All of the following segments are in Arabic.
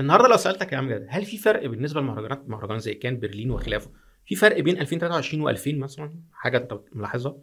النهارده لو سألتك يا عم جد هل في فرق بالنسبة للمهرجانات مهرجان زي كان برلين وخلافه؟ في فرق بين 2023 و2000 مثلا؟ حاجة انت ملاحظها؟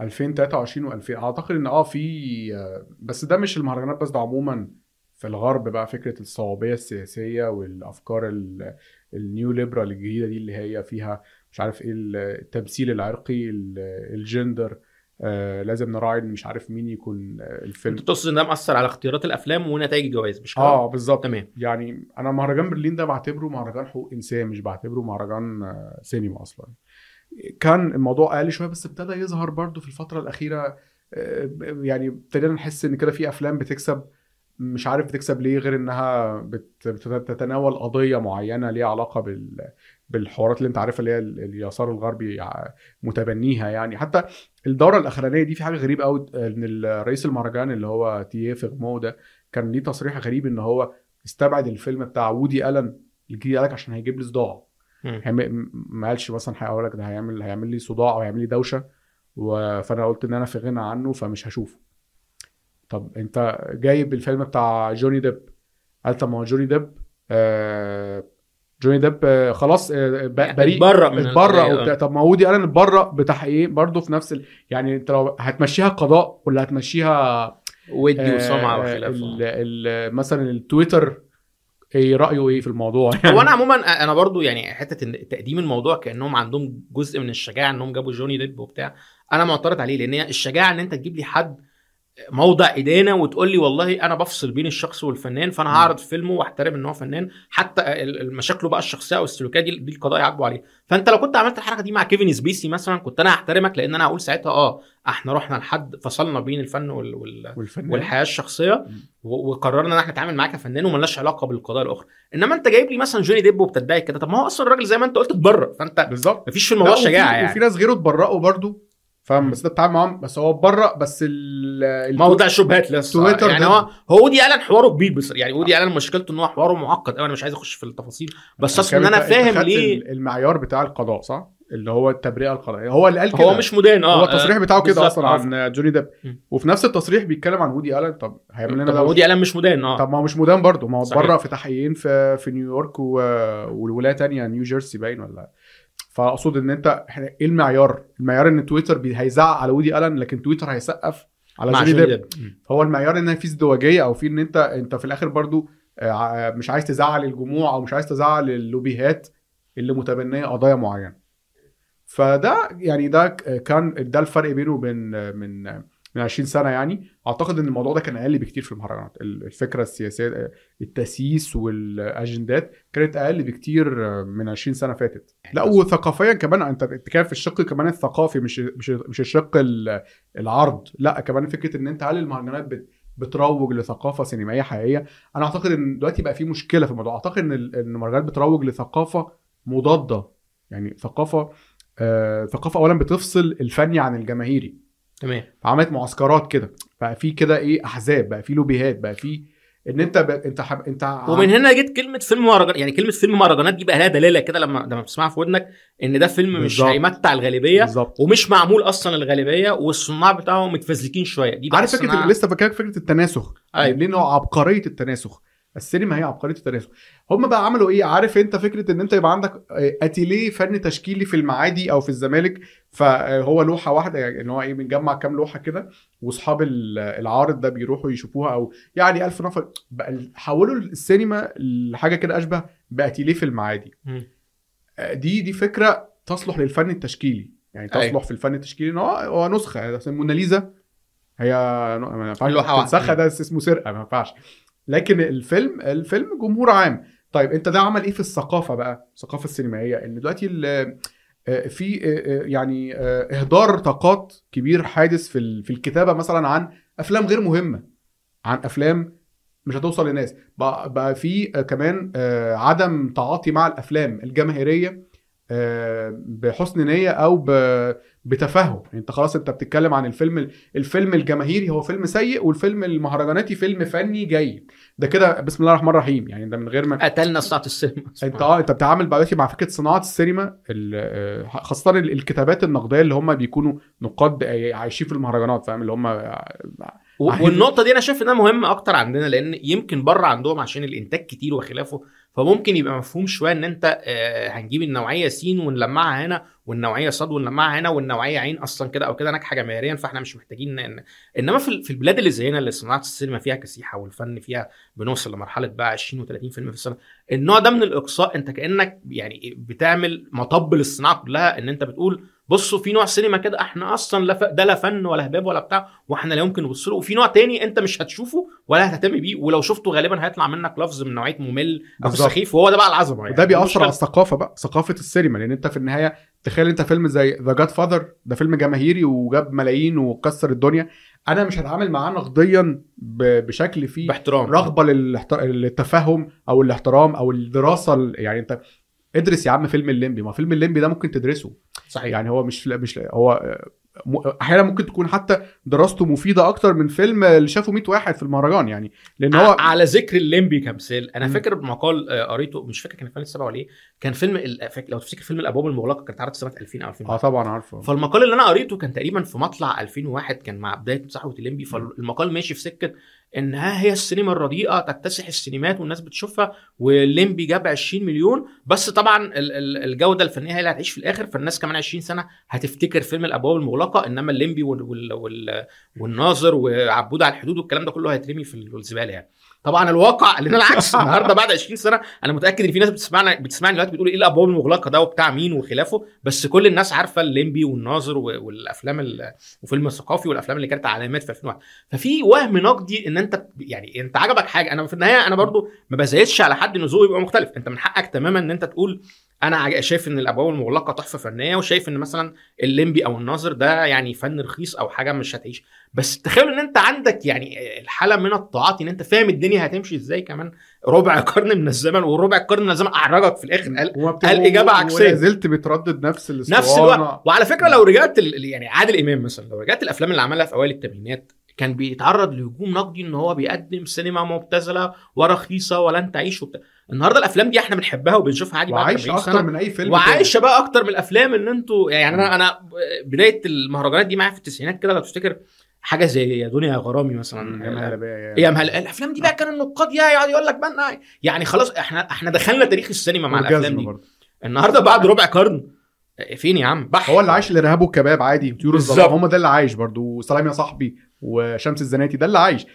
2023 و2000 أعتقد إن آه في بس ده مش المهرجانات بس ده عموما في الغرب بقى فكرة الصوابية السياسية والأفكار ال- ال neo liberal الجديدة دي اللي هي فيها مش عارف إيه التمثيل العرقي ال- الجندر آه لازم نراعي مش عارف مين يكون آه، الفيلم. أنت تقصد إن ده مأثر على اختيارات الأفلام ونتائج الجوائز مش؟ آه بالظبط. تمام. يعني أنا مهرجان برلين ده بعتبره مهرجان حقوق إنسان مش بعتبره مهرجان آه، سينما أصلا. كان الموضوع أقل شوية بس ابتدى يظهر برضو في الفترة الأخيرة آه، يعني ابتدينا نحس إن كده في أفلام بتكسب. مش عارف بتكسب ليه غير إنها بت- بتتناول قضية معينة ليها علاقة بال بالحوارات اللي أنت عارفها اللي هي ال- اليسار الغربي متبنيها يعني. حتى الدورة الأخرانية دي في حاجة غريبة قوي إن رئيس المهرجان اللي هو تييري فريمو ده كان ليه تصريح غريب إن هو استبعد الفيلم بتاع وودي ألن الجديد قال لك عشان هيجيب لي صداع. ما قالش مثلا هقول لك ده هيعمل هيعمل لي صداع أو هيعمل لي دوشة. فأنا قلت إن أنا في غنى عنه فمش هشوفه. طب انت جايب الفيلم بتاع جوني ديب. قال طب ما هو جوني ديب آه جوني ديب آه خلاص آه ب- بريء اتبرأ من اتبرأ وبتاع. طب ما وودي الن اتبرأ بتحقيق برضه في نفس ال... يعني انت لو هتمشيها قضاء ولا هتمشيها ودي آه، وسمعة وخلافة. مثلا التويتر إيه رأيه إيه في الموضوع؟ يعني هو أنا عموما أنا برضو يعني حتة تقديم الموضوع كأنهم عندهم جزء من الشجاعة إنهم جابوا جوني ديب وبتاع أنا معترض عليه لأن الشجاعة إن أنت تجيب لي حد موضع ادانه وتقول لي والله أنا بفصل بين الشخص والفنان فأنا هعرض فيلمه وأحترم إن هو فنان. حتى مشاكله بقى الشخصية أو السلوكية دي دي القضاء يعاقبوا عليه فأنت لو كنت عملت الحركة دي مع كيفن سبيسي مثلا كنت أنا هحترمك لأن أنا هقول ساعتها آه إحنا رحنا لحد فصلنا بين الفن وال... وال... والفنان. والحياة الشخصية و- وقررنا إن إحنا نتعامل معاه كفنان وملناش علاقة بالقضايا الأخرى. إنما أنت جايب لي مثلا جوني ديب وبتدعي كده طب ما هو أصلا الراجل زي ما أنت قلت اتبرر فأنت بالظبط. مفيش في الموضوع وفي- شجاعة وفي يعني ناس غيره اتبرأوا برضو. فاهم؟ بس ده بتتعامل معاهم بس هو اتبرأ بس موضع شبهات لسه تويتر يعني ده- هو هو ودي الن حواره كبير بس يعني ودي الن مشكلته إن هو حواره معقد. قوي أنا مش عايز أخش في التفاصيل. بس أصلا إن أنا فاهم ليه ال- المعيار بتاع القضاء صح؟ اللي هو التبرئه القضائيه هو اللي قال كده. هو مش مدان آه. هو التصريح بتاعه كده أصلا آه. عن جوني ديب. وفي نفس التصريح بيتكلم عن وودي ألن. طب هيعمل لنا طب ده وودي ألن مش مدان آه. طب ما هو مش مدان برضه. ما هو. اتبرأ في تحقيقين في في نيويورك و... والولاية تانية نيو جيرسي باين ولا فاقصد ان انت إحنا إيه المعيار؟ المعيار ان تويتر. هيزعق على وودي ألن لكن تويتر هيسقف على جوني ديب. هو المعيار ان في ازدواجية أو في ان انت انت في الآخر برضو آه، مش عايز تزعل الجموع أو مش عايز تزعل اللوبيهات اللي متبنية قضايا معينة فده يعني ده كان ده الفرق بينه وبين آه، من آه، من 20 سنة يعني أعتقد إن الموضوع ده كان أقل بكتير في المهرجانات. ال- الفكرة السياسية التسييس والأجندات كانت أقل بكتير من 20 سنة فاتت. لا وثقافيا كمان أنت بتتكلم في الشق كمان الثقافي مش مش مش الشق ال- العرض. لا كمان فكرة إن أنت هل المهرجانات بت بتروج لثقافة سينمائية حقيقية؟ أنا أعتقد إن دلوقتي بقى في مشكلة في الموضوع. أعتقد إن المهرجانات بتروج لثقافة مضادة. يعني ثقافة آه ثقافة اولا بتفصل الفني عن الجماهيري. تمام. عملت معسكرات كده. بقى في كده إيه أحزاب بقى في لوبيهات بقى في إن أنت ب... أنت حب... أنت ومن هنا جت كلمة فيلم مهرجان يعني كلمة فيلم مهرجانات دي بقى لها دلالة كده لما لما بتسمعها في ودنك إن ده فيلم مش بالظبط. هيمتع الغالبية بالظبط. ومش معمول أصلا الغالبيه والصناع بتاعهم متفزلكين شوية. دي عارف فكرة لسه فاكرك فكرة التناسخ. أيوة. ليه نوع عبقرية التناسخ. السينما هي عبقرية التناسخ هم بقى عملوا إيه؟ عارف أنت فكرة إن أنت يبقى عندك أتيليه فن تشكيلي في المعادي أو في الزمالك فهو لوحة واحدة يعني ان هو إيه بنجمع كام لوحة كده وأصحاب ال- العارض ده بيروحوا يشوفوها أو يعني ألف نفر. حولوا السينما لحاجة كده أشبه بأتيليه في المعادي. دي دي فكرة تصلح للفن التشكيلي. يعني تصلح أيوة. في الفن التشكيلي إن هو نسخة. موناليزا هي ما ينفعش. تنسخها ده اسمه سرقة ما ينفعش. لكن الفيلم الفيلم جمهور عام. طيب انت ده عمل إيه في الثقافة بقى؟ الثقافة السينمائية ان دلوقتي ال- آه، في آه، آه، يعني آه، إهدار طاقات كبير حادث في في الكتابة مثلا عن أفلام غير مهمة عن أفلام مش هتوصل للناس. بقى, بقى في آه، كمان آه، عدم تعاطي مع الأفلام الجماهيرية. آه، بحسن نية أو بتفهم. يعني أنت خلاص أنت بتتكلم عن الفيلم الفيلم الجماهيري هو فيلم سيء والفيلم المهرجاناتي فيلم فني جيد. ده كده بسم الله الرحمن الرحيم. يعني ده من غير ما قتلنا صناعة السينما. أنت آه أنت بتتعامل دلوقتي مع فكرة صناعة السينما ال- آه، خاصة ال- الكتابات النقدية اللي هم بيكونوا نقاد عايشين في المهرجانات فاهم؟ اللي هم عايز- والنقطة دي أنا شايف إنها مهمة أكتر عندنا لأن يمكن بره عندهم عشان الإنتاج كتير وخلافه فممكن يبقى مفهوم شوية إن أنت آه، هنجيب النوعية س ونلمعها هنا والنوعية ص ونلمعها هنا والنوعية عين أصلا كده أو كده ناجحة جماهيريا فإحنا مش محتاجين إن إنما في ال- في البلاد اللي زينا اللي صناعة السينما فيها كسيحة والفن فيها بنوصل لمرحلة بقى 20 و30 فيلم في السنة النوع ده من الإقصاء أنت كأنك يعني بتعمل مطب للصناعة كلها إن أنت بتقول بصوا في نوع سينما كده إحنا أصلا لا. ده لا فن ولا هباب ولا بتاع وإحنا لا يمكن نبص له وفي نوع تاني أنت مش هتشوفه ولا هتهتم بيه ولو شفته غالبا هيطلع منك لفظ من نوعية ممل أو. سخيف وهو ده بقى العظمة يعني. وده بيأثر على الثقافة بقى ثقافة السينما لأن أنت في النهاية تخيل أنت فيلم زي The Godfather ده فيلم جماهيري وجاب ملايين وكسر الدنيا. أنا مش هتعامل معاه نقديا بشكل فيه باحترام. رغبة للتفهم أو الاحترام أو الدراسة ال- يعني أنت ادرس يا عم فيلم الليمبي. ما فيلم الليمبي ده ممكن تدرسه. صحيح. يعني هو مش مش هو أحيانا ممكن تكون حتى دراسته مفيدة أكتر من فيلم اللي شافه 100 واحد في المهرجان يعني. لأن هو على ذكر الليمبي كمثال أنا مم. فاكر مقال آه، قريته مش فاكر كان فيلم السبعه ولا إيه كان فيلم لو تفتكر فيلم الأبواب المغلقة كانت اتعرض سنة 2000 أو 2001 آه طبعا عارفه. فالمقال اللي أنا قريته كان تقريبا في مطلع 2001 كان مع بداية صحوه الليمبي فالمقال ماشي في سكة ان ها هي السينما الرديئة تكتسح السينمات والناس بتشوفها والليمبي جاب 20 مليون. بس طبعا ال- ال- الجودة الفنية هي اللي هتعيش في الآخر. فالناس كمان 20 سنة هتفتكر فيلم الأبواب المغلقة. إنما الليمبي وال وال وال والناظر وعبود على الحدود والكلام ده كله هيترمي في الزبالة يعني. طبعا الواقع اللي العكس. النهارده بعد 20 سنة أنا متأكد إن في ناس بتسمعنا بتسمعني دلوقتي بتقول إيه الابواب المغلقة ده وبتاع مين وخلافه بس كل الناس عارفة الليمبي والناظر والأفلام ال- وفيلم الثقافي والأفلام اللي كانت علامات في 2001 ففي وهم نقدي إن أنت يعني أنت عجبك حاجة. أنا في النهاية أنا برضو ما بزايدش على حد إن ذوقه يبقى مختلف. أنت من حقك تماما إن أنت تقول أنا شايف إن الأبواب المغلقة تحفة فنية وشايف إن مثلا الليمبي أو الناظر ده يعني فن رخيص أو حاجة مش هتعيش. بس تخيل إن أنت عندك يعني الحالة من التعاطي إن أنت فاهم الدنيا هتمشي إزاي كمان. ربع قرن من الزمن والربع القرن من الزمن أعرجك في الآخر. قال قال إجابة عكسية. ولا زلت بتردد نفس الاسطوانه نفس الوقت. وعلى فكرة لو رجعت يعني عادل إمام مثلا لو رجعت الأفلام اللي عملها في أوائل الثمانينات كان بيتعرض لهجوم نقدي إن هو بيقدم سينما مبتذلة ورخيصه ولن تعيش وبتاع النهارده الأفلام دي إحنا بنحبها وبنشوفها عادي وعايش 40 أكتر سنة من أي فيلم وعايشة بقى أكتر من الأفلام اللي أنتوا يعني أنا أنا بداية المهرجانات دي معايا في التسعينات كده لو تفتكر حاجة زي يا دنيا يا غرامي. مثلا يا مهل الأفلام دي بقى كان النقاد يقعد يقول لك بقى يعني خلاص إحنا إحنا دخلنا تاريخ السينما مع الأفلام دي برضه. النهارده بعد ربع قرن فين يا عم؟ بح هو اللي عايش الارهاب والكباب عادي طيور الظلام. هم ده اللي عايش برضه. وسلام يا صاحبي وشمس الزناتي ده اللي عايش.